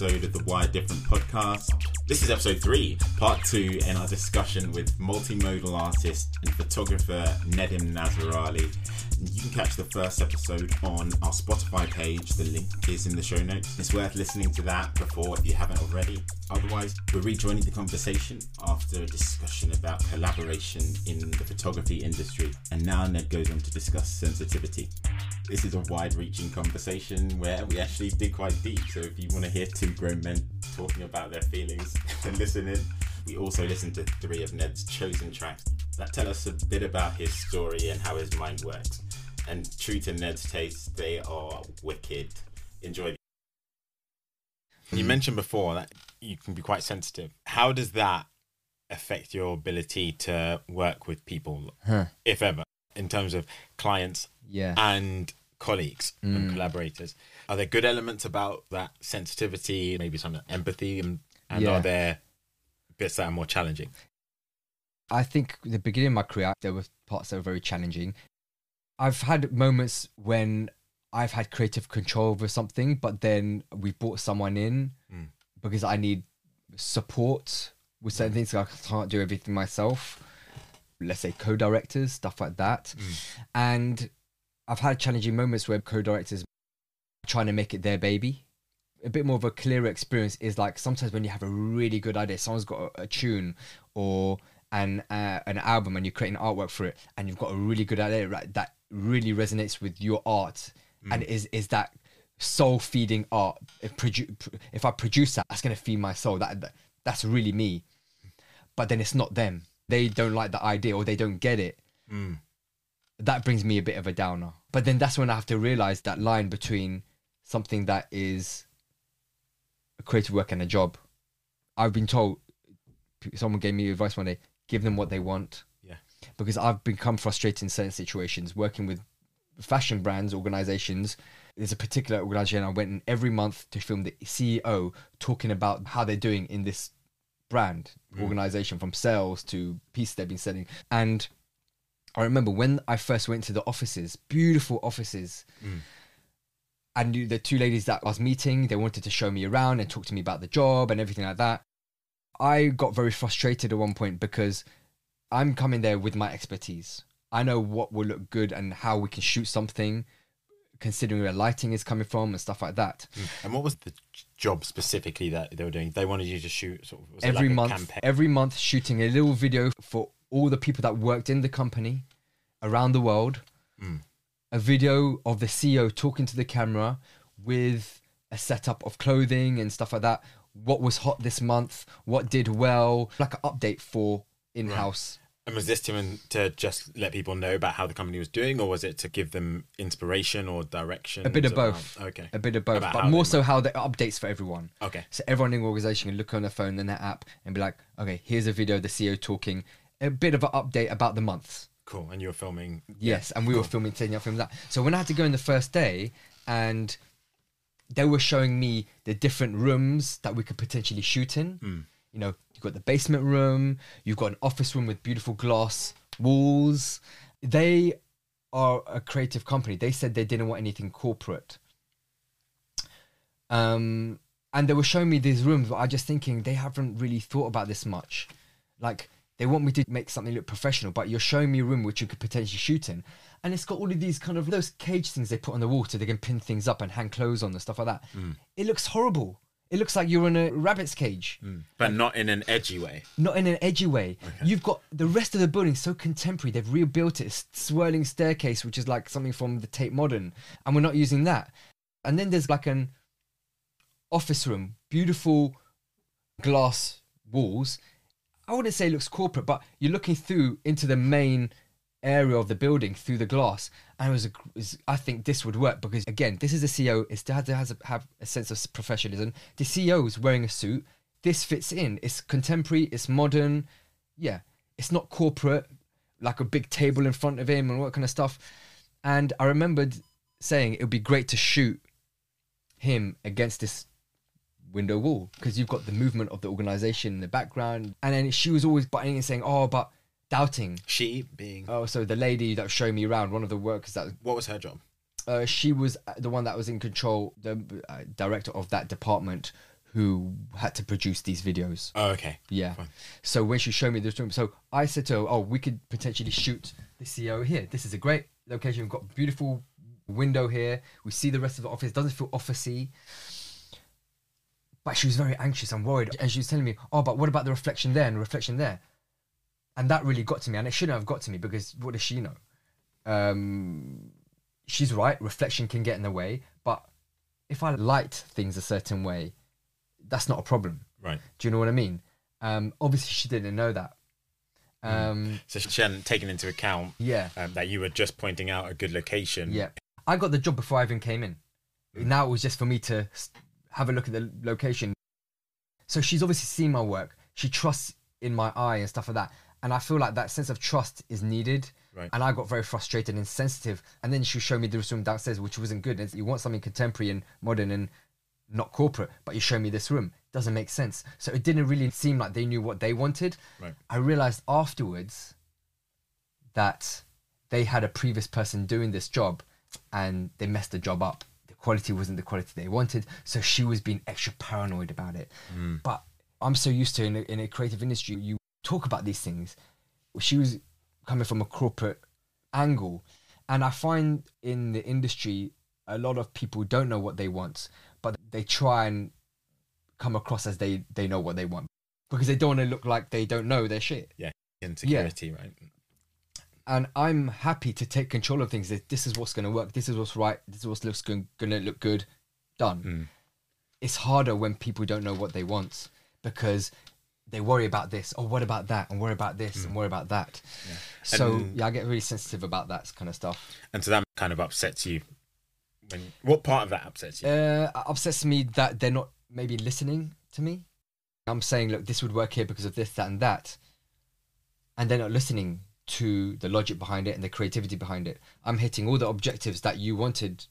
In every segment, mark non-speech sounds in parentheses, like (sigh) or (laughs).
episode of the Why Different podcast. This is episode three, part two, in our discussion with multimodal artist and photographer Nedim Nazerali. You can catch the first episode on our Spotify page. The link is in the show notes. It's worth listening to that before if you haven't already. Otherwise, we're rejoining the conversation after a discussion about collaboration in the photography industry. And now Ned goes on to discuss sensitivity. This is a wide reaching conversation where we actually dig quite deep. So if you want to hear two grown men talking about their feelings, (laughs) and listening. We also listen to three of Ned's chosen tracks that tell us a bit about his story and how his mind works. And true to Ned's taste, they are wicked. Enjoy. You mentioned before that you can be quite sensitive. How does that affect your ability to work with people, Huh. if ever, in terms of clients Yeah. and colleagues and Mm. collaborators? Are there good elements about that sensitivity, maybe some empathy, and, and Yeah. are there bits that are more challenging? I think the beginning of my career, there were parts that were very challenging. I've had moments when I've had creative control over something, but then we brought someone in Mm. because I need support with certain things. I can't do everything myself. Let's say co-directors, stuff like that. And I've had challenging moments where co-directors are trying to make it their baby. A bit more of a clearer experience is like sometimes when you have a really good idea, someone's got a, a tune or an uh, an album and you're creating artwork for it, and you've got a really good idea right, that really resonates with your art, and is is that soul feeding art. If, produ- if I produce that, that's gonna feed my soul. That, that that's really me. But then it's not them. They don't like the idea or they don't get it Mm. that brings me a bit of a downer. But then that's when I have to realize that line between something that is a creative work and a job. I've been told, someone gave me advice one day, give them what they want. Yeah. Because I've become frustrated in certain situations working with fashion brands, organizations. There's a particular organization I went in every month to film the CEO talking about how they're doing in this brand mm. organization from sales to pieces they've been selling. And I remember when I first went to the offices, beautiful offices. Mm. And the two ladies that I was meeting, they wanted to show me around and talk to me about the job and everything like that. I got very frustrated at one point because I'm coming there with my expertise. I know what will look good and how we can shoot something, considering where lighting is coming from and stuff like that. Mm. And what was the job specifically that they were doing? They wanted you to shoot sort of every like a month campaign? every month shooting a little video for all the people that worked in the company around the world. Mm. a video of the ceo talking to the camera with a setup of clothing and stuff like that. What was hot this month? What did well? Like an update for in-house. And was this to, to just let people know about how the company was doing, or was it to give them inspiration or direction? a bit of both. Okay. a bit of both About but more so how the updates for everyone. Okay. So everyone in the organization can look on their phone and their app and be like, okay, here's a video of the CEO talking, a bit of an update about the month. Cool. And you were filming. Yes, and we were filming, taking out films that. So when I had to go in the first day, and they were showing me the different rooms that we could potentially shoot in. You know, you've got the basement room, you've got an office room with beautiful glass walls. They are a creative company. They said they didn't want anything corporate. Um, and they were showing me these rooms, but I just thinking they haven't really thought about this much. Like they want me to make something look professional, but you're showing me a room which you could potentially shoot in, and it's got all of these kind of those cage things they put on the wall so they can pin things up and hang clothes on and stuff like that. Mm. It looks horrible. It looks like you're in a rabbit's cage, mm. But not in an edgy way. not in an edgy way. You've got the rest of the building so contemporary. They've rebuilt it, a swirling staircase, which is like something from the Tate Modern, and we're not using that. And then there's like an office room, beautiful glass walls. I wouldn't say it looks corporate, but you're looking through into the main area of the building through the glass. And it was, a, was I think this would work because again, this is a CEO. It still has to has a, have a sense of professionalism. The CEO is wearing a suit. This fits in. It's contemporary. It's modern. Yeah, it's not corporate, like a big table in front of him and all that kind of stuff. And I remembered saying it would be great to shoot him against this window wall because you've got the movement of the organization in the background. And then she was always butting in and saying, "Oh, but doubting." She being. Oh, so the lady that was showing me around, one of the workers that What was her job? uh, she was the one that was in control, the uh, director of that department who had to produce these videos. Oh, okay. Yeah. Fine. So when she showed me this room, so I said to her, "Oh, we could potentially shoot the CEO here. This is a great location. We've got beautiful window here. We see the rest of the office. It doesn't feel officey." But she was very anxious and worried, and she was telling me, "Oh, but what about the reflection there and reflection there?" And that really got to me, and it shouldn't have got to me because what does she know? Um, she's right. Reflection can get in the way, but if I light things a certain way, that's not a problem. Right. Do you know what I mean? Um, obviously, she didn't know that. Um, So she hadn't taken into account yeah, um, that you were just pointing out a good location. yeah. I got the job before I even came in. Now it was just for me to have a look at the location. So she's obviously seen my work. She trusts in my eye and stuff like that. And I feel like that sense of trust is needed. Right. And I got very frustrated and sensitive. And then she showed me the room downstairs, which wasn't good. And you want something contemporary and modern and not corporate, but you show me this room. Doesn't make sense. So it didn't really seem like they knew what they wanted. Right. I realized afterwards that they had a previous person doing this job and they messed the job up. Quality wasn't the quality they wanted. So she was being extra paranoid about it. Hmm. But I'm so used to in a, in a creative industry, you talk about these things. She was coming from a corporate angle. And I find in the industry, a lot of people don't know what they want, but they try and come across as they, they know what they want because they don't want to look like they don't know their shit. Yeah. Insecurity, right? And I'm happy to take control of things. This is what's going to work. This is what's right. This is what looks going to look good. Done. Mm. It's harder when people don't know what they want because they worry about this or what about that and worry about this and worry about that. So And- yeah, I get really sensitive about that kind of stuff. And so that kind of upsets you. When what part of that upsets you? Uh, upsets me that they're not maybe listening to me. I'm saying, look, this would work here because of this, that, and that, and they're not listening to the logic behind it and the creativity behind it. I'm hitting all the objectives that you wanted,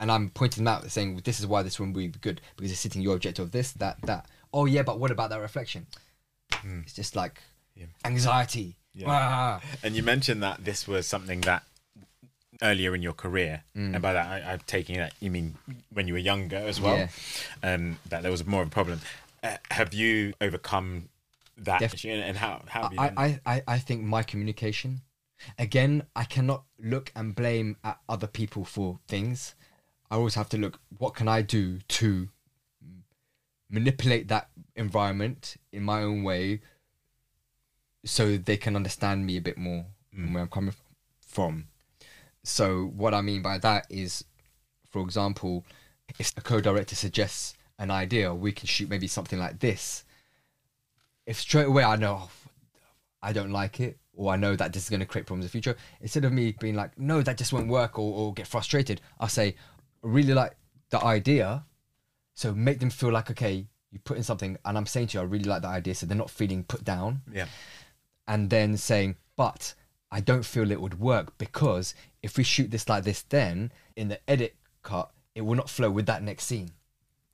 and I'm pointing them out, saying this is why this one would be good because it's hitting your objective of this, that, that. Oh yeah, but what about that reflection? It's just like Yeah. anxiety. Yeah. Ah. And you mentioned that this was something that earlier in your career, Mm. and by that I, I'm taking that you mean when you were younger as well, Yeah. um, that there was more of a problem. Uh, have you overcome that Def- issue, and how how? I, I, I, I think my communication again i cannot look and blame at other people for things. I always have to look what can i do to manipulate that environment in my own way so they can understand me a bit more and mm. where i'm coming from? So what i mean by that is for example if a co-director suggests an idea we can shoot maybe something like this if straight away I know oh, I don't like it or I know that this is going to create problems in the future, instead of me being like, no, that just won't work or, or get frustrated, I'll say, I really like the idea. So make them feel like, okay, you put in something and I'm saying to you, I really like the idea. So they're not feeling put down. yeah, And then saying, but I don't feel it would work because if we shoot this like this, then in the edit cut, it will not flow with that next scene.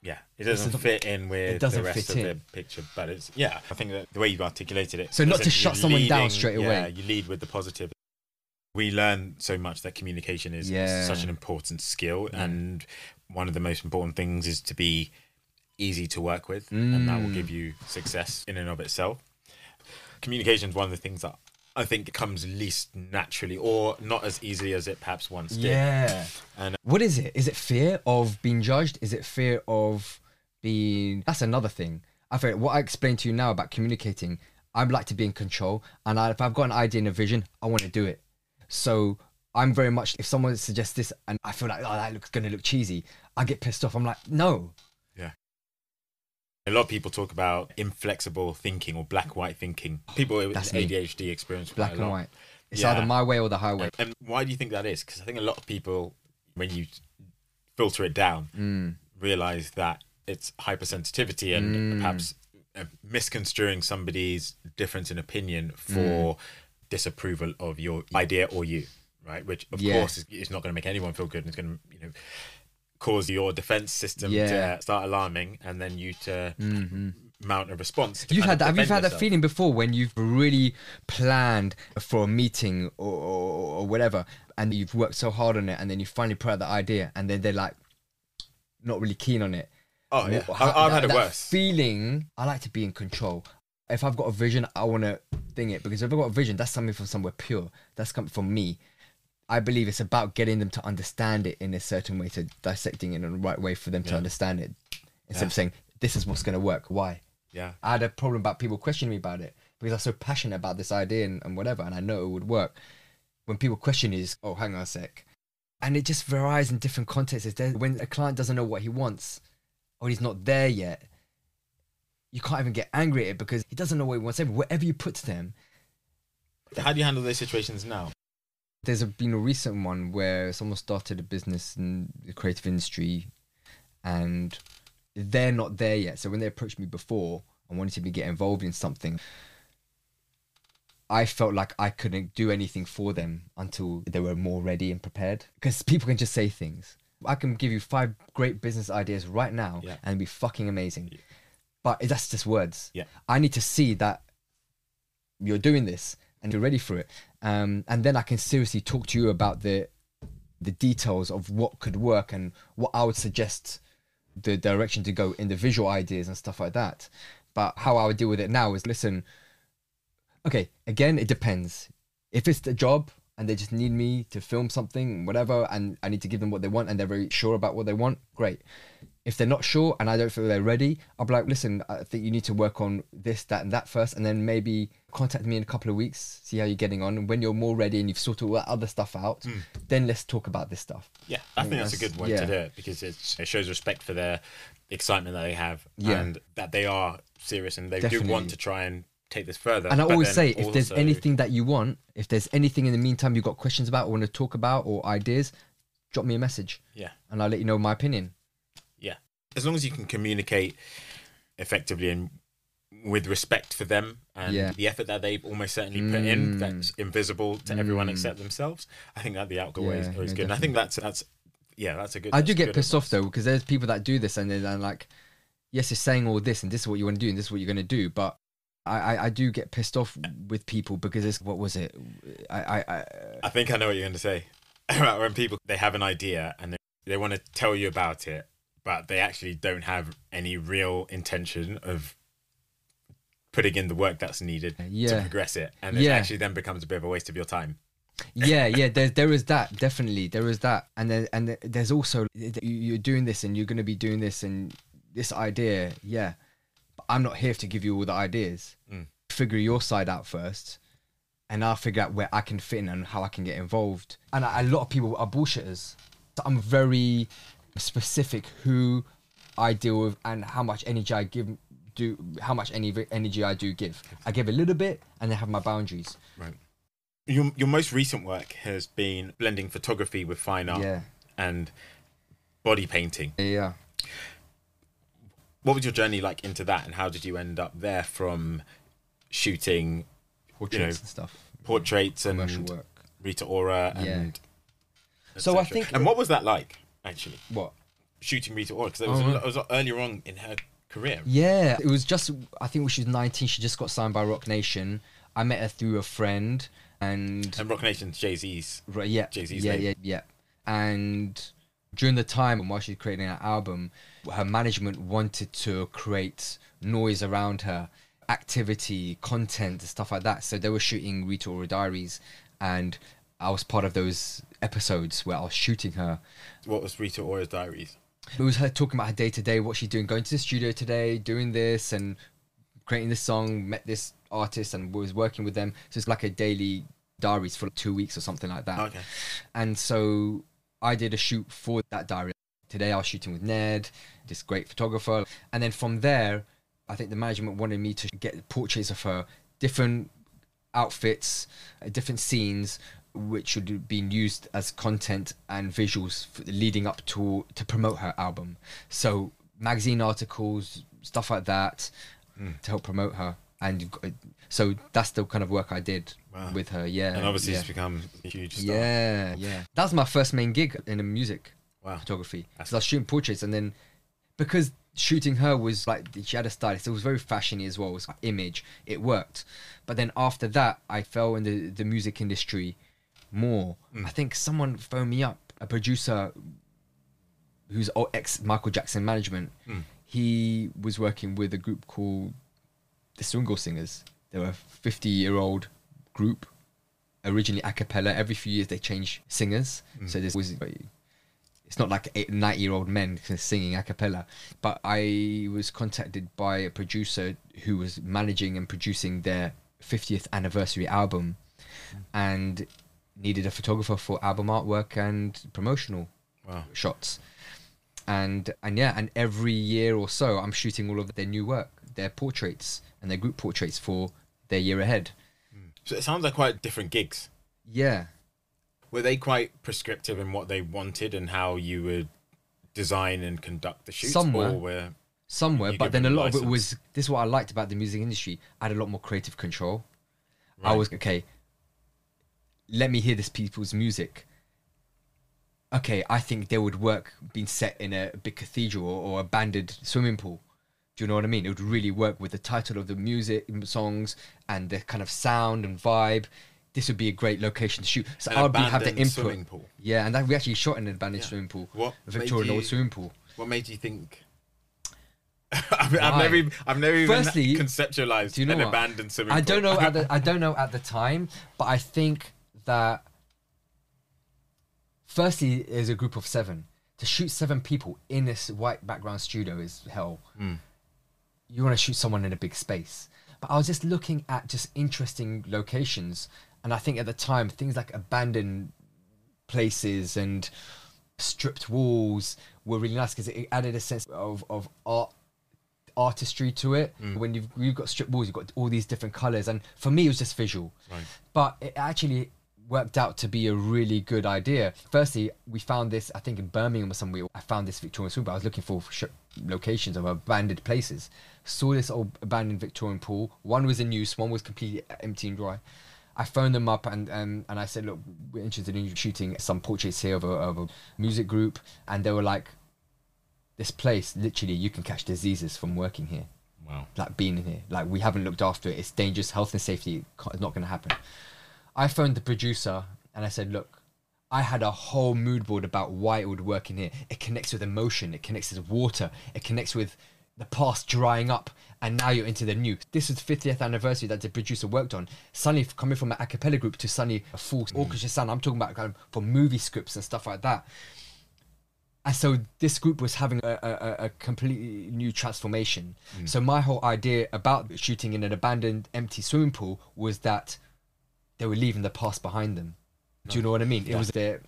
Yeah, it doesn't doesn't- fit in with the rest of the picture, but it's yeah. I think that the way you've articulated it. So not to shut someone down straight away. Yeah, you lead with the positive. We learn so much that communication is Yeah. such an important skill, and one of the most important things is to be easy to work with, and that will Mm. give you success in and of itself. Communication is one of the things that I think it comes least naturally, or not as easily as it perhaps once did. Yeah. And- uh, what is it? Is it fear of being judged? Is it fear of being? That's another thing. I feel what I explained to you now about communicating. I'd like to be in control, and I, if I've got an idea and a vision, I want to do it. So I'm very much. If someone suggests this, and I feel like oh that looks gonna look cheesy, I get pissed off. I'm like, no. A lot of people talk about inflexible thinking or black white thinking. People with That's me. ADHD experience Black and white. It's Yeah. either my way or the highway. And, and why do you think that is? Because I think a lot of people, when you filter it down, Mm. realize that it's hypersensitivity and Mm. perhaps uh, misconstruing somebody's difference in opinion for disapproval of your idea or you, right? Which of Yeah. course is, is not going to make anyone feel good and it's going to, you know, cause your defense system Yeah. to start alarming and then you to hmm amount of response. You've had that. Have you had that feeling before when you've really planned for a meeting or, or, or whatever, and you've worked so hard on it, and then you finally put out the idea, and then they're like not really keen on it. Oh yeah, how- I've that- had it that worse. Feeling. I like to be in control. If I've got a vision, I want to thing it because if I've got a vision, that's something from somewhere pure. That's coming from me. I believe it's about getting them to understand it in a certain way, to dissecting it in the right way for them to understand it, instead Yeah. of saying this is what's going to work. Why? Yeah, I had a problem about people questioning me about it because I was so passionate about this idea and, and whatever, and I know it would work. When people question is, oh, hang on a sec. And it just varies in different contexts. There, when a client doesn't know what he wants or he's not there yet, you can't even get angry at it because he doesn't know what he wants. Whatever you put to them, how do you handle those situations now? There's a, been a recent one where someone started a business in the creative industry and they're not there yet. So when they approached me before and wanted me to get involved in something, I felt like I couldn't do anything for them until they were more ready and prepared. Because people can just say things. I can give you five great business ideas right now Yeah. and be fucking amazing. Yeah. But that's just words. Yeah. I need to see that you're doing this and you're ready for it. Um, and then I can seriously talk to you about the the details of what could work and what I would suggest the direction to go in the visual ideas and stuff like that. But how I would deal with it now is listen, okay, again, it depends. If it's the job and they just need me to film something, whatever, and I need to give them what they want and they're very sure about what they want, great. If they're not sure and I don't feel they're ready, I'll be like, listen, I think you need to work on this, that, and that first, and then maybe contact me in a couple of weeks, see how you're getting on. And when you're more ready and you've sorted all that other stuff out, hmm. then let's talk about this stuff. Yeah, I think that's a good way yeah. to do it because it's, it shows respect for their excitement that they have Yeah. and that they are serious and they do want to try and take this further. And I always say, if there's anything that you want, if there's anything in the meantime you've got questions about or want to talk about or ideas, drop me a message yeah, and I'll let you know my opinion. As long as you can communicate effectively and with respect for them and Yeah. the effort that they've almost certainly put in Mm. that's invisible to everyone Mm. except themselves, I think that the outcome is Yeah, always yeah, good. And I think that's that's yeah, that's a good. I do get pissed off though because there's people that do this and they're like, yes, it's saying all this and this is what you want to do and this is what you're going to do, but I, I, I do get pissed off with people because it's what was it? I, I, I I think I know what you're going to say. (laughs) About when people they have an idea and they, they want to tell you about it, but they actually don't have any real intention of putting in the work that's needed to progress it, and it Yeah. actually then becomes a bit of a waste of your time. yeah, yeah. There, there is that definitely. There is that, and then and there's also you- you're doing this and you're going to be doing this and this idea. Yeah, but I'm not here to give you all the ideas. Mm. Figure your side out first, and I'll figure out where I can fit in and how I can get involved. And a a lot of people are bullshitters. So I'm very specific who I deal with and how much energy I give. Do how much any energy I do give. I give a little bit, and then have my boundaries. Right. Your your most recent work has been blending photography with fine art Yeah, and body painting. yeah. What was your journey like into that, and how did you end up there from shooting Portraits know, and stuff. portraits Commercial and work. Rita Ora Yeah. and So I think- and what was that like actually What? shooting Rita Ora because oh, it was, Oh, it was earlier on in her career. Yeah, it was just. I think when she was nineteen, she just got signed by Roc Nation. I met her through a friend, and And Roc Nation's Jay Z's. right, yeah, Jay-Z's yeah, label. yeah, yeah. And during the time and while she was creating that album, her management wanted to create noise around her, activity, content, stuff like that. So they were shooting Rita Ora Diaries, and I was part of those episodes where I was shooting her. What was Rita Ora's diaries? It was her talking about her day to day, what she's doing, going to the studio today, doing this, and creating this song. Met this artist and was working with them. So it's like a daily diaries for like two weeks or something like that. Okay. And so I did a shoot for that diary. Today I was shooting with Ned, this great photographer, and then from there, I think the management wanted me to get portraits of her, different outfits, uh, different scenes, which would have been used as content and visuals for, leading up to to promote her album. So magazine articles, stuff like that, hmm. to help promote her. And you've got- so that's the kind of work I did Wow. with her. Yeah, And obviously yeah. it's become a huge star. Yeah, yeah. That was my first main gig in the music Wow. photography. That's- Because I was shooting portraits, and then because shooting her was like she had a stylist. It was very fashiony as well. It was like image. It worked, but then after that, I fell in the the music industry more. Mm. I think someone phoned me up, a producer who's ex Michael Jackson management. Mm. He was working with a group called the Swingle Singers. They were a 50 year old group, originally a cappella. Every few years they change singers. Mm. So this was, it's not like eight, 90 year old men singing a cappella. But I was contacted by a producer who was managing and producing their 50th anniversary album and needed a photographer for album artwork and promotional Wow. shots and and yeah and every year or so i'm shooting all of their new work their portraits and their group portraits for their year ahead So it sounds like quite different gigs. yeah Were they quite prescriptive in what they wanted and how you would design and conduct the shoots? Somewhere. Somewhere but then a lot of it was this is what i liked about the music industry i had a lot more creative control i was okay let me hear this people's music okay i think they would work being set in a big cathedral or, or abandoned swimming pool do you know what i mean it would really work with the title of the music songs and the kind of sound and vibe this would be a great location to shoot so i would be, have the input swimming pool. yeah and that we actually shot in an abandoned Yeah. swimming pool What victorian old you- swimming pool what made you think? (laughs) I've, I've never, even- I've never even Firstly, conceptualized you know an what? abandoned swimming I pool. don't know at the (laughs) I don't know at the time, but I think that firstly is a group of seven. To shoot seven people in this white background studio is hell. Hmm. You want to shoot someone in a big space. But I was just looking at just interesting locations, and I think at the time things like abandoned places and stripped walls were really nice because it added a sense of, of art artistry to it. Hmm. When you've you've got stripped walls, you've got all these different colors, and for me, it was just visual. Right. But it actually worked out to be a really good idea. Firstly, we found this, I think in Birmingham or somewhere. I found this Victorian pool. But I was looking for sh- locations of abandoned places. Saw this old abandoned Victorian pool. One was in use, one was completely empty and dry. I phoned them up and um, and I said, look, we're interested in shooting some portraits here of a, of a music group, and they were like, this place, literally, you can catch diseases from working here Wow. like being in here. Like we haven't looked after it. It's dangerous. Health and safety is not going to happen. I phoned the producer and I said, look, I had a whole mood board about why it would work in here. It connects with emotion. It connects with water. It connects with the past drying up, and now you're into the new. This is the 50th anniversary that the producer worked on. Suddenly, coming from an a cappella group to suddenly a full orchestra sound. I'm talking about kind of for movie scripts and stuff like that. And so this group was having a, a, a completely new transformation. Mm. So my whole idea about shooting in an abandoned empty swimming pool was that they were leaving the past behind them. Do you know what I mean? It was their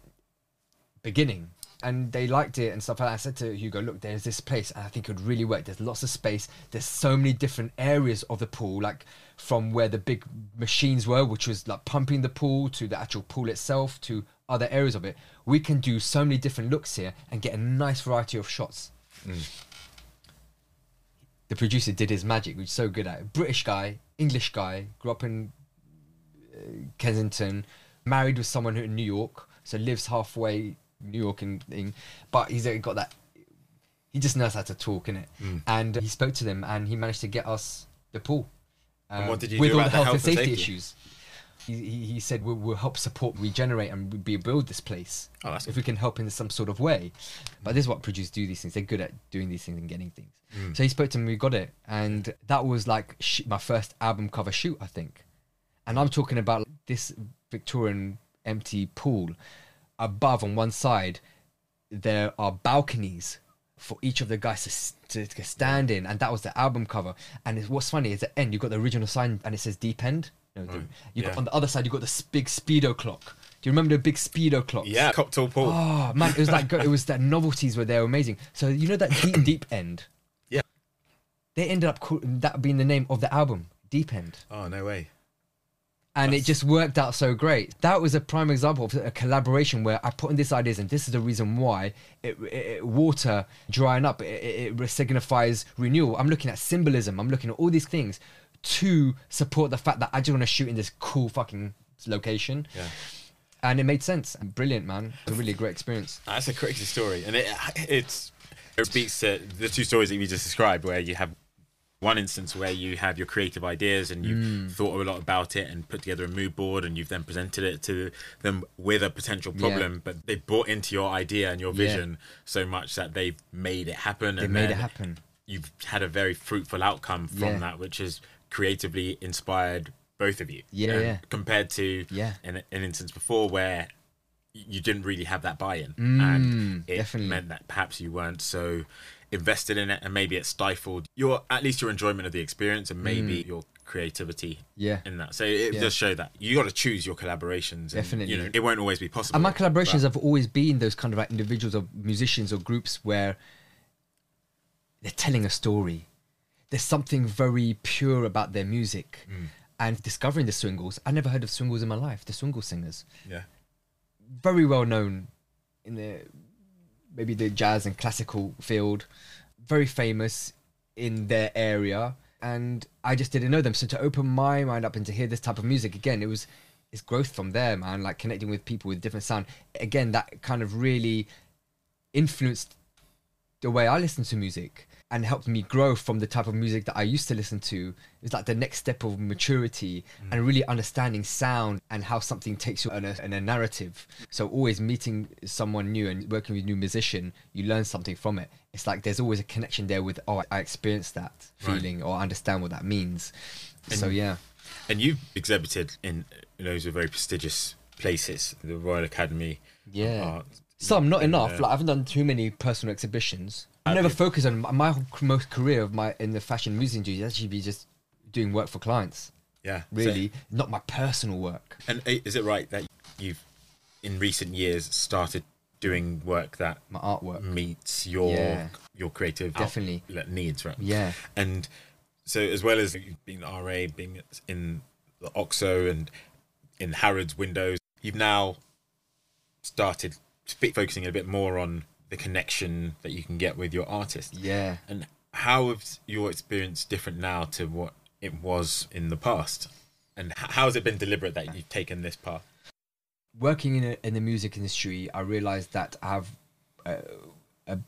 beginning. And they liked it and stuff like that. I said to Hugo, look, there's this place and I think it would really work. There's lots of space. There's so many different areas of the pool, like from where the big machines were, which was like pumping the pool, to the actual pool itself, to other areas of it. We can do so many different looks here and get a nice variety of shots. Mm. The producer did his magic, which is so good at it. British guy, English guy, grew up in Kensington, married with someone who in New York, so lives halfway New York and thing, but he's got that. He just knows how to talk, in innit? And uh, he spoke to them, and he managed to get us the pool. And um, what did you with do all about the health, and health and safety, safety? issues? He, he, he said we'll, we'll help support, regenerate, and rebuild this place Oh, that's if good. we can help in some sort of way. But this is what producers do these things. They're good at doing these things and getting things. Mm. So he spoke to me, we got it, and that was like sh- my first album cover shoot, I think. And I'm talking about this Victorian empty pool. Above on one side, there are balconies for each of the guys to, to, to stand in, and that was the album cover. And it's, what's funny is at the end—you've got the original sign, and it says Deep End. No, the- mm. you got on the other side you've got this big speedo clock. Do you remember the big speedo clock? Yeah, cocktail Pool. Oh man, it was like it was that novelties were there amazing. So you know that deep (coughs) deep end. Yeah. They ended up call, that being the name of the album, Deep End, Oh no way. And it just worked out so great. That was a prime example of a collaboration where I put in these ideas, and this is the reason why it, it, it- water drying up it, it, signifies renewal. I'm looking at symbolism. I'm looking at all these things to support the fact that I just want to shoot in this cool fucking location. Yeah. And it made sense. Brilliant, man. A really great experience. That's a crazy story, and it it's It speaks to the two stories that we just described, where you have one instance where you have your creative ideas and you've Mm. thought a lot about it and put together a mood board and you've then presented it to them with a potential problem, but they bought into your idea and your Yeah. vision so much that they've made it happen. They and made it happen. You've had a very fruitful outcome from Yeah. that, which has creatively inspired both of you. Yeah, yeah. Compared to Yeah. an, an instance before where you didn't really have that buy-in Mm, and it definitely. meant that perhaps you weren't so invested in it and maybe it stifled your at least your enjoyment of the experience and maybe your creativity Mm. Yeah. in that so it Yeah. does show that you got to choose your collaborations and, Definitely. you know it won't always be possible And my collaborations have always been those kind of like individuals or musicians or groups where they're telling a story. There's something very pure about their music. Mm. And discovering the Swingles, I never heard of Swingles in my life, the Swingle singers. yeah Very well known in the maybe the jazz and classical field, very famous in their area. And I just didn't know them. So to open my mind up and to hear this type of music again, it was it's growth from there, man. Like connecting with people with different sound. Again, that kind of really influenced the way I listen to music and helped me grow from the type of music that I used to listen to. It's like the next step of maturity and really understanding sound and how something takes you on a, in a narrative. So always meeting someone new and working with a new musician, you learn something from it. It's like there's always a connection there with, oh, I experienced that Right. feeling or understand what that means. so yeah. and you've exhibited in of very prestigious places the Royal Academy of Yeah. Some, not in, enough. uh, Like I haven't done too many personal exhibitions. I never focus on my, whole most career of my in the fashion music industry. Actually, be just doing work for clients. yeah So- Really, not my personal work. and uh, is it right that you've in recent years started doing work that My artwork. meets your Yeah. your creative Definitely. needs, right? Yeah. And so, as well as being the RA, being in the OXO and in Harrods Windows, you've now started focusing a bit more on the connection that you can get with your artist. Yeah. And how is your experience different now to what it was in the past? And how has it been deliberate that you've taken this path? Working in a, in the music industry, I realized that I have a, a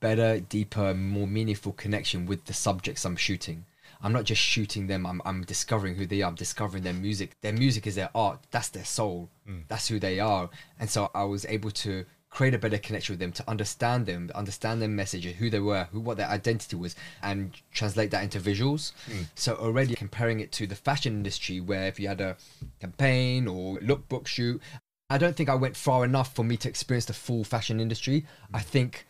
better, deeper, more meaningful connection with the subjects I'm shooting. I'm not just shooting them. I'm, I'm discovering who they are. I'm discovering their music. Their music is their art. That's their soul. Hmm. That's who they are. And so I was able to create a better connection with them, to understand them, understand their message, who they were, who what their identity was, and translate that into visuals. Hmm. So already comparing it to the fashion industry, where if you had a campaign or lookbook shoot, I don't think I went far enough for me to experience the full fashion industry. I hmm. think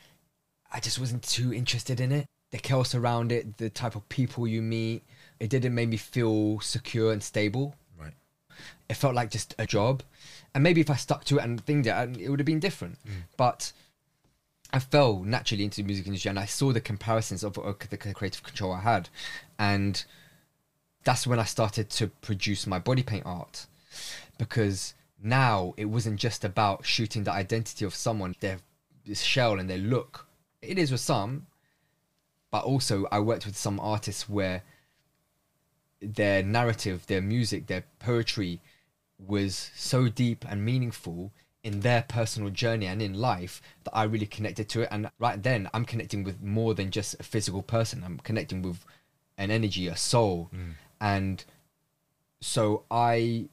I just wasn't too interested in it. The chaos around it, the type of people you meet, it didn't make me feel secure and stable. Right. It felt like just a job. And maybe if I stuck to it and thinged it, it would have been different. But I fell naturally into the music industry and I saw the comparisons of uh, the creative control I had. And that's when I started to produce my body paint art. Because now it wasn't just about shooting the identity of someone, their shell and their look. It is with some, but also I worked with some artists where their narrative, their music, their poetry was so deep and meaningful in their personal journey and in life that I really connected to it. And right then, I'm connecting with more than just a physical person. I'm connecting with an energy, a soul. Mm. And so I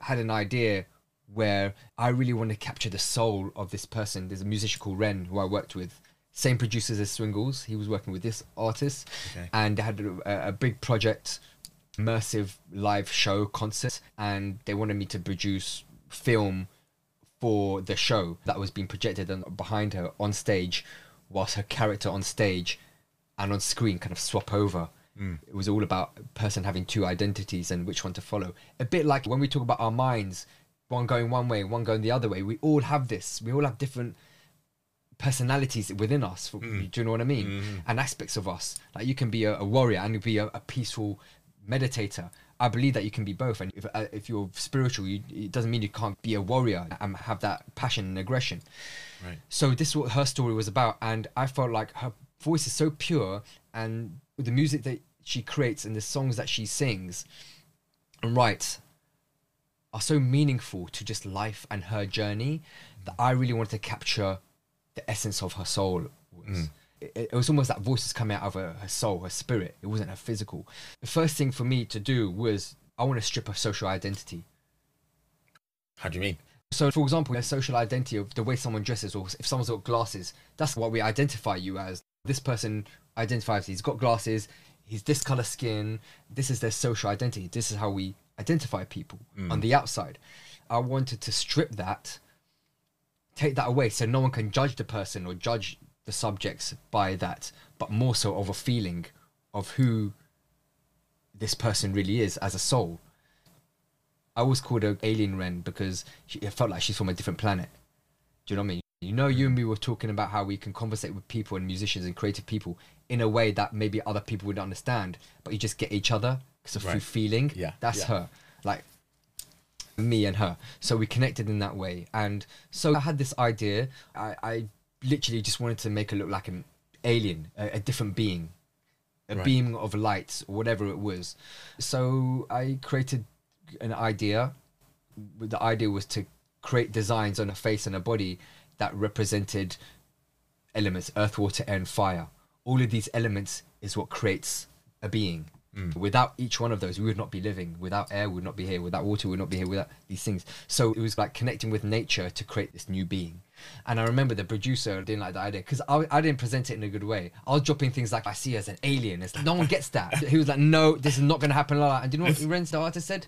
had an idea where I really want to capture the soul of this person. There's a musician called Ren who I worked with, same producers as Swingles. He was working with this artist, Okay. and they had a, a big project, immersive live show concert, and they wanted me to produce film for the show that was being projected and behind her on stage, whilst her character on stage and on screen kind of swap over. Mm. It was all about a person having two identities and which one to follow. A bit like when we talk about our minds, one going one way, one going the other way. We all have this. We all have different personalities within us. Mm. Do you know what I mean? Mm-hmm. And aspects of us. Like you can be a, a warrior and be a, a peaceful meditator. I believe that you can be both. And if, uh, if you're spiritual, you, it doesn't mean you can't be a warrior and have that passion and aggression. Right. So this is what her story was about, and I felt like her voice is so pure, and the music that she creates and the songs that she sings and writes are so meaningful to just life and her journey that I really wanted to capture the essence of her soul. Was. It, it was almost like voices coming out of her, her soul, her spirit. It wasn't her physical. The first thing for me to do was I want to strip her social identity. How do you mean? So, for example, a social identity of the way someone dresses, or if someone's got glasses, that's what we identify you as. This person identifies he's got glasses, he's this color skin. This is their social identity. This is how we identify people mm. on the outside. I wanted to strip that, take that away, so no one can judge the person or judge the subjects by that, but more so of a feeling of who this person really is as a soul. I always called her Alien Ren because she, it felt like she's from a different planet. Do you know what I mean? You know, you and me were talking about how we can conversate with people and musicians and creative people in a way that maybe other people would understand, but you just get each other because of Right. through feeling. Yeah, that's yeah. her. Like me and her. So we connected in that way. And so I had this idea. I, I literally just wanted to make her look like an alien, a, a different being, a Right. beam of light, or whatever it was. So I created an idea. The idea was to create designs on a face and a body that represented elements earth, water, air, and fire. All of these elements is what creates a being. Mm. Without each one of those, we would not be living. Without air, we would not be here. Without water, we would not be here. Without these things. So it was like connecting with nature to create this new being. And I remember the producer didn't like the idea because I, I didn't present it in a good way. I was dropping things like, I see as an alien. It's like, no one gets that. He was like, no, this is not going to happen like. And do you know what Renz, the artist, said?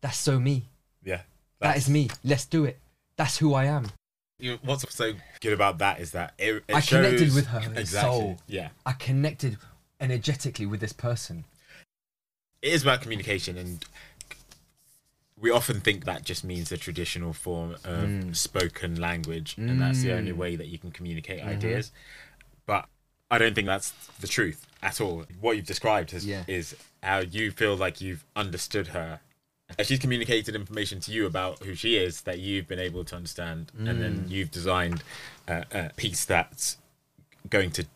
That's so me. Yeah. That is me. Let's do it. That's who I am. You, what's so good about that is that it, it I connected with her exactly. soul. Yeah, I connected energetically with this person. it is about communication, and we often think that just means the traditional form of Mm. spoken language, and that's the only way that you can communicate ideas. But I don't think that's the truth at all. What you've described is, Yeah. is how you feel like you've understood her. And she's communicated information to you about who she is that you've been able to understand, and Mm. then you've designed a, a piece that's going to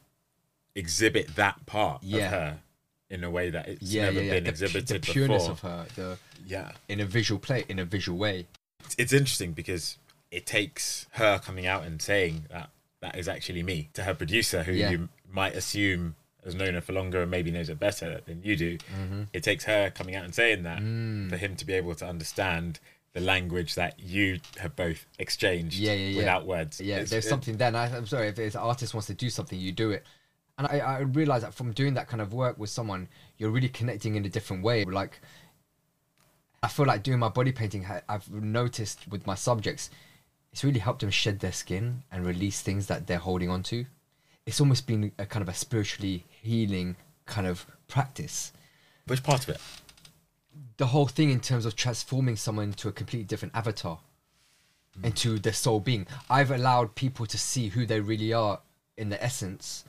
exhibit that part Yeah. of her in a way that it's Yeah, never yeah, been The, exhibited the pureness before. of her, the Yeah, in a visual play, in a visual way. it's, it's interesting because it takes her coming out and saying that that is actually me to her producer, who you might assume has known her for longer and maybe knows her better than you do. Mm-hmm. It takes her coming out and saying that Mm. for him to be able to understand the language that you have both exchanged Yeah, yeah, yeah. without words. Yeah, It's- there's it- something then. I, I'm sorry if, if an artist wants to do something, you do it. And I, I realize that from doing that kind of work with someone, you're really connecting in a different way. Like, I feel like doing my body painting, I've noticed with my subjects, it's really helped them shed their skin and release things that they're holding on to. It's almost been a kind of a spiritually healing kind of practice. Which part of it? the whole thing in terms of transforming someone into a completely different avatar hmm. into their soul being i've allowed people to see who they really are in the essence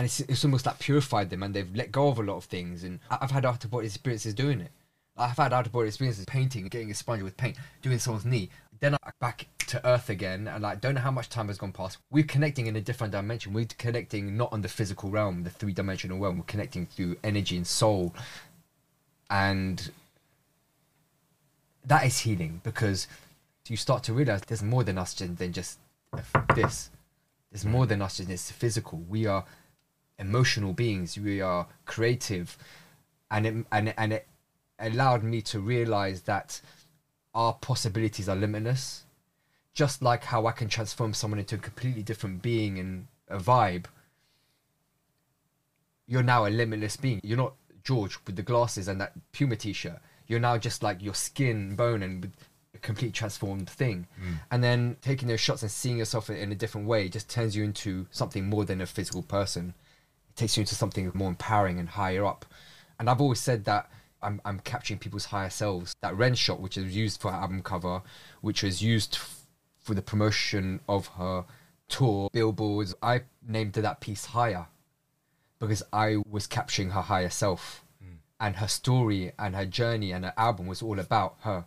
and it's, it's almost like purified them and they've let go of a lot of things. And I- i've had out of body experiences doing it. I've had out of body experiences painting getting a sponge with paint doing someone's knee. Then I'm back to earth again and like don't know how much time has gone past. We're connecting in a different dimension. We're connecting not on the physical realm the three-dimensional realm. We're connecting through energy and soul. And that is healing because you start to realize there's more than us than just this. There's more than us than just physical. We are emotional beings we are creative and it, and and it allowed me to realize that our possibilities are limitless just like how i can transform someone into a completely different being and a vibe you're now a limitless being. You're not George with the glasses and that Puma t-shirt. You're now just like your skin, bone, and with a complete transformed thing. Mm. And then taking those shots and seeing yourself in a different way just turns you into something more than a physical person. It takes you into something more empowering and higher up. And I've always said that I'm, I'm capturing people's higher selves. That Ren shot, which is used for her album cover, which was used f- for the promotion of her tour, billboards, I named that piece Higher because I was capturing her higher self. Hmm. And her story and her journey and her album was all about her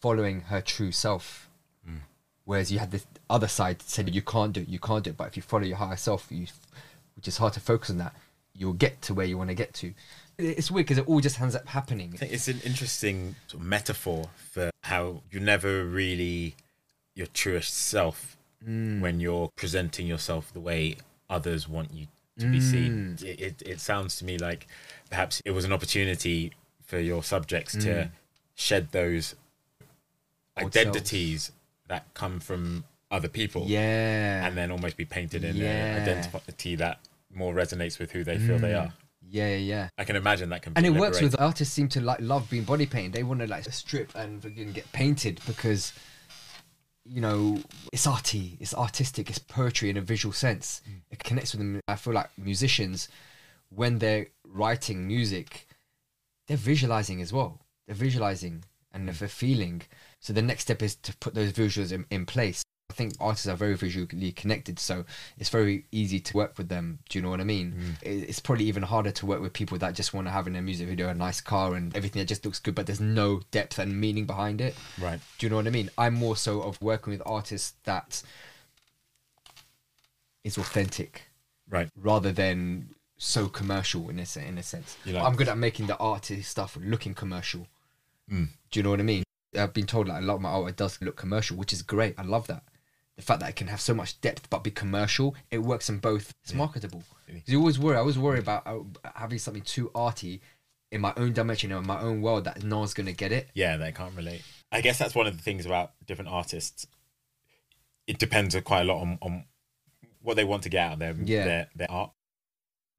following her true self. Hmm. Whereas you had this other side that said you can't do it, you can't do it. But if you follow your higher self, you, which is hard to focus on that, you'll get to where you want to get to. It's weird because it all just ends up happening. I think it's an interesting sort of metaphor for how you never really your truest self Mm. when you're presenting yourself the way others want you to be Mm. seen. It, it, it sounds to me like perhaps it was an opportunity for your subjects Mm. to shed those Old identities that come from other people Yeah. and then almost be painted in Yeah. an identity that more resonates with who they feel they Mm. are. yeah, yeah, yeah. I can imagine that can be And it works with artists seem to like love being body painted. They want to like strip and get painted because you know it's arty, it's artistic, it's poetry in a visual sense. It connects with them. I feel like musicians, when they're writing music, they're visualizing as well. They're visualizing and they're feeling. So the next step is to put those visuals in, in place. I think artists are very visually connected, so it's very easy to work with them. Do you know what I mean? It- It's probably even harder to work with people that just want to have in their music video a nice car and everything that just looks good, but there's no depth and meaning behind it. Right. Do you know what I mean? I'm more so of working with artists that is authentic Right. rather than so commercial in a in a sense. You like- I'm good at making the artist stuff looking commercial. Mm. Do you know what I mean? I've been told like a lot of my art does look commercial, which is great. I love that. The fact that it can have so much depth but be commercial, it works in both. It's marketable. 'Cause You always worry. I always worry about uh, having something too arty in my own dimension, in my own world, that no one's gonna get it. Yeah, they can't relate. I guess that's one of the things about different artists. It depends quite a lot on, on what they want to get out of their Yeah. their, their art.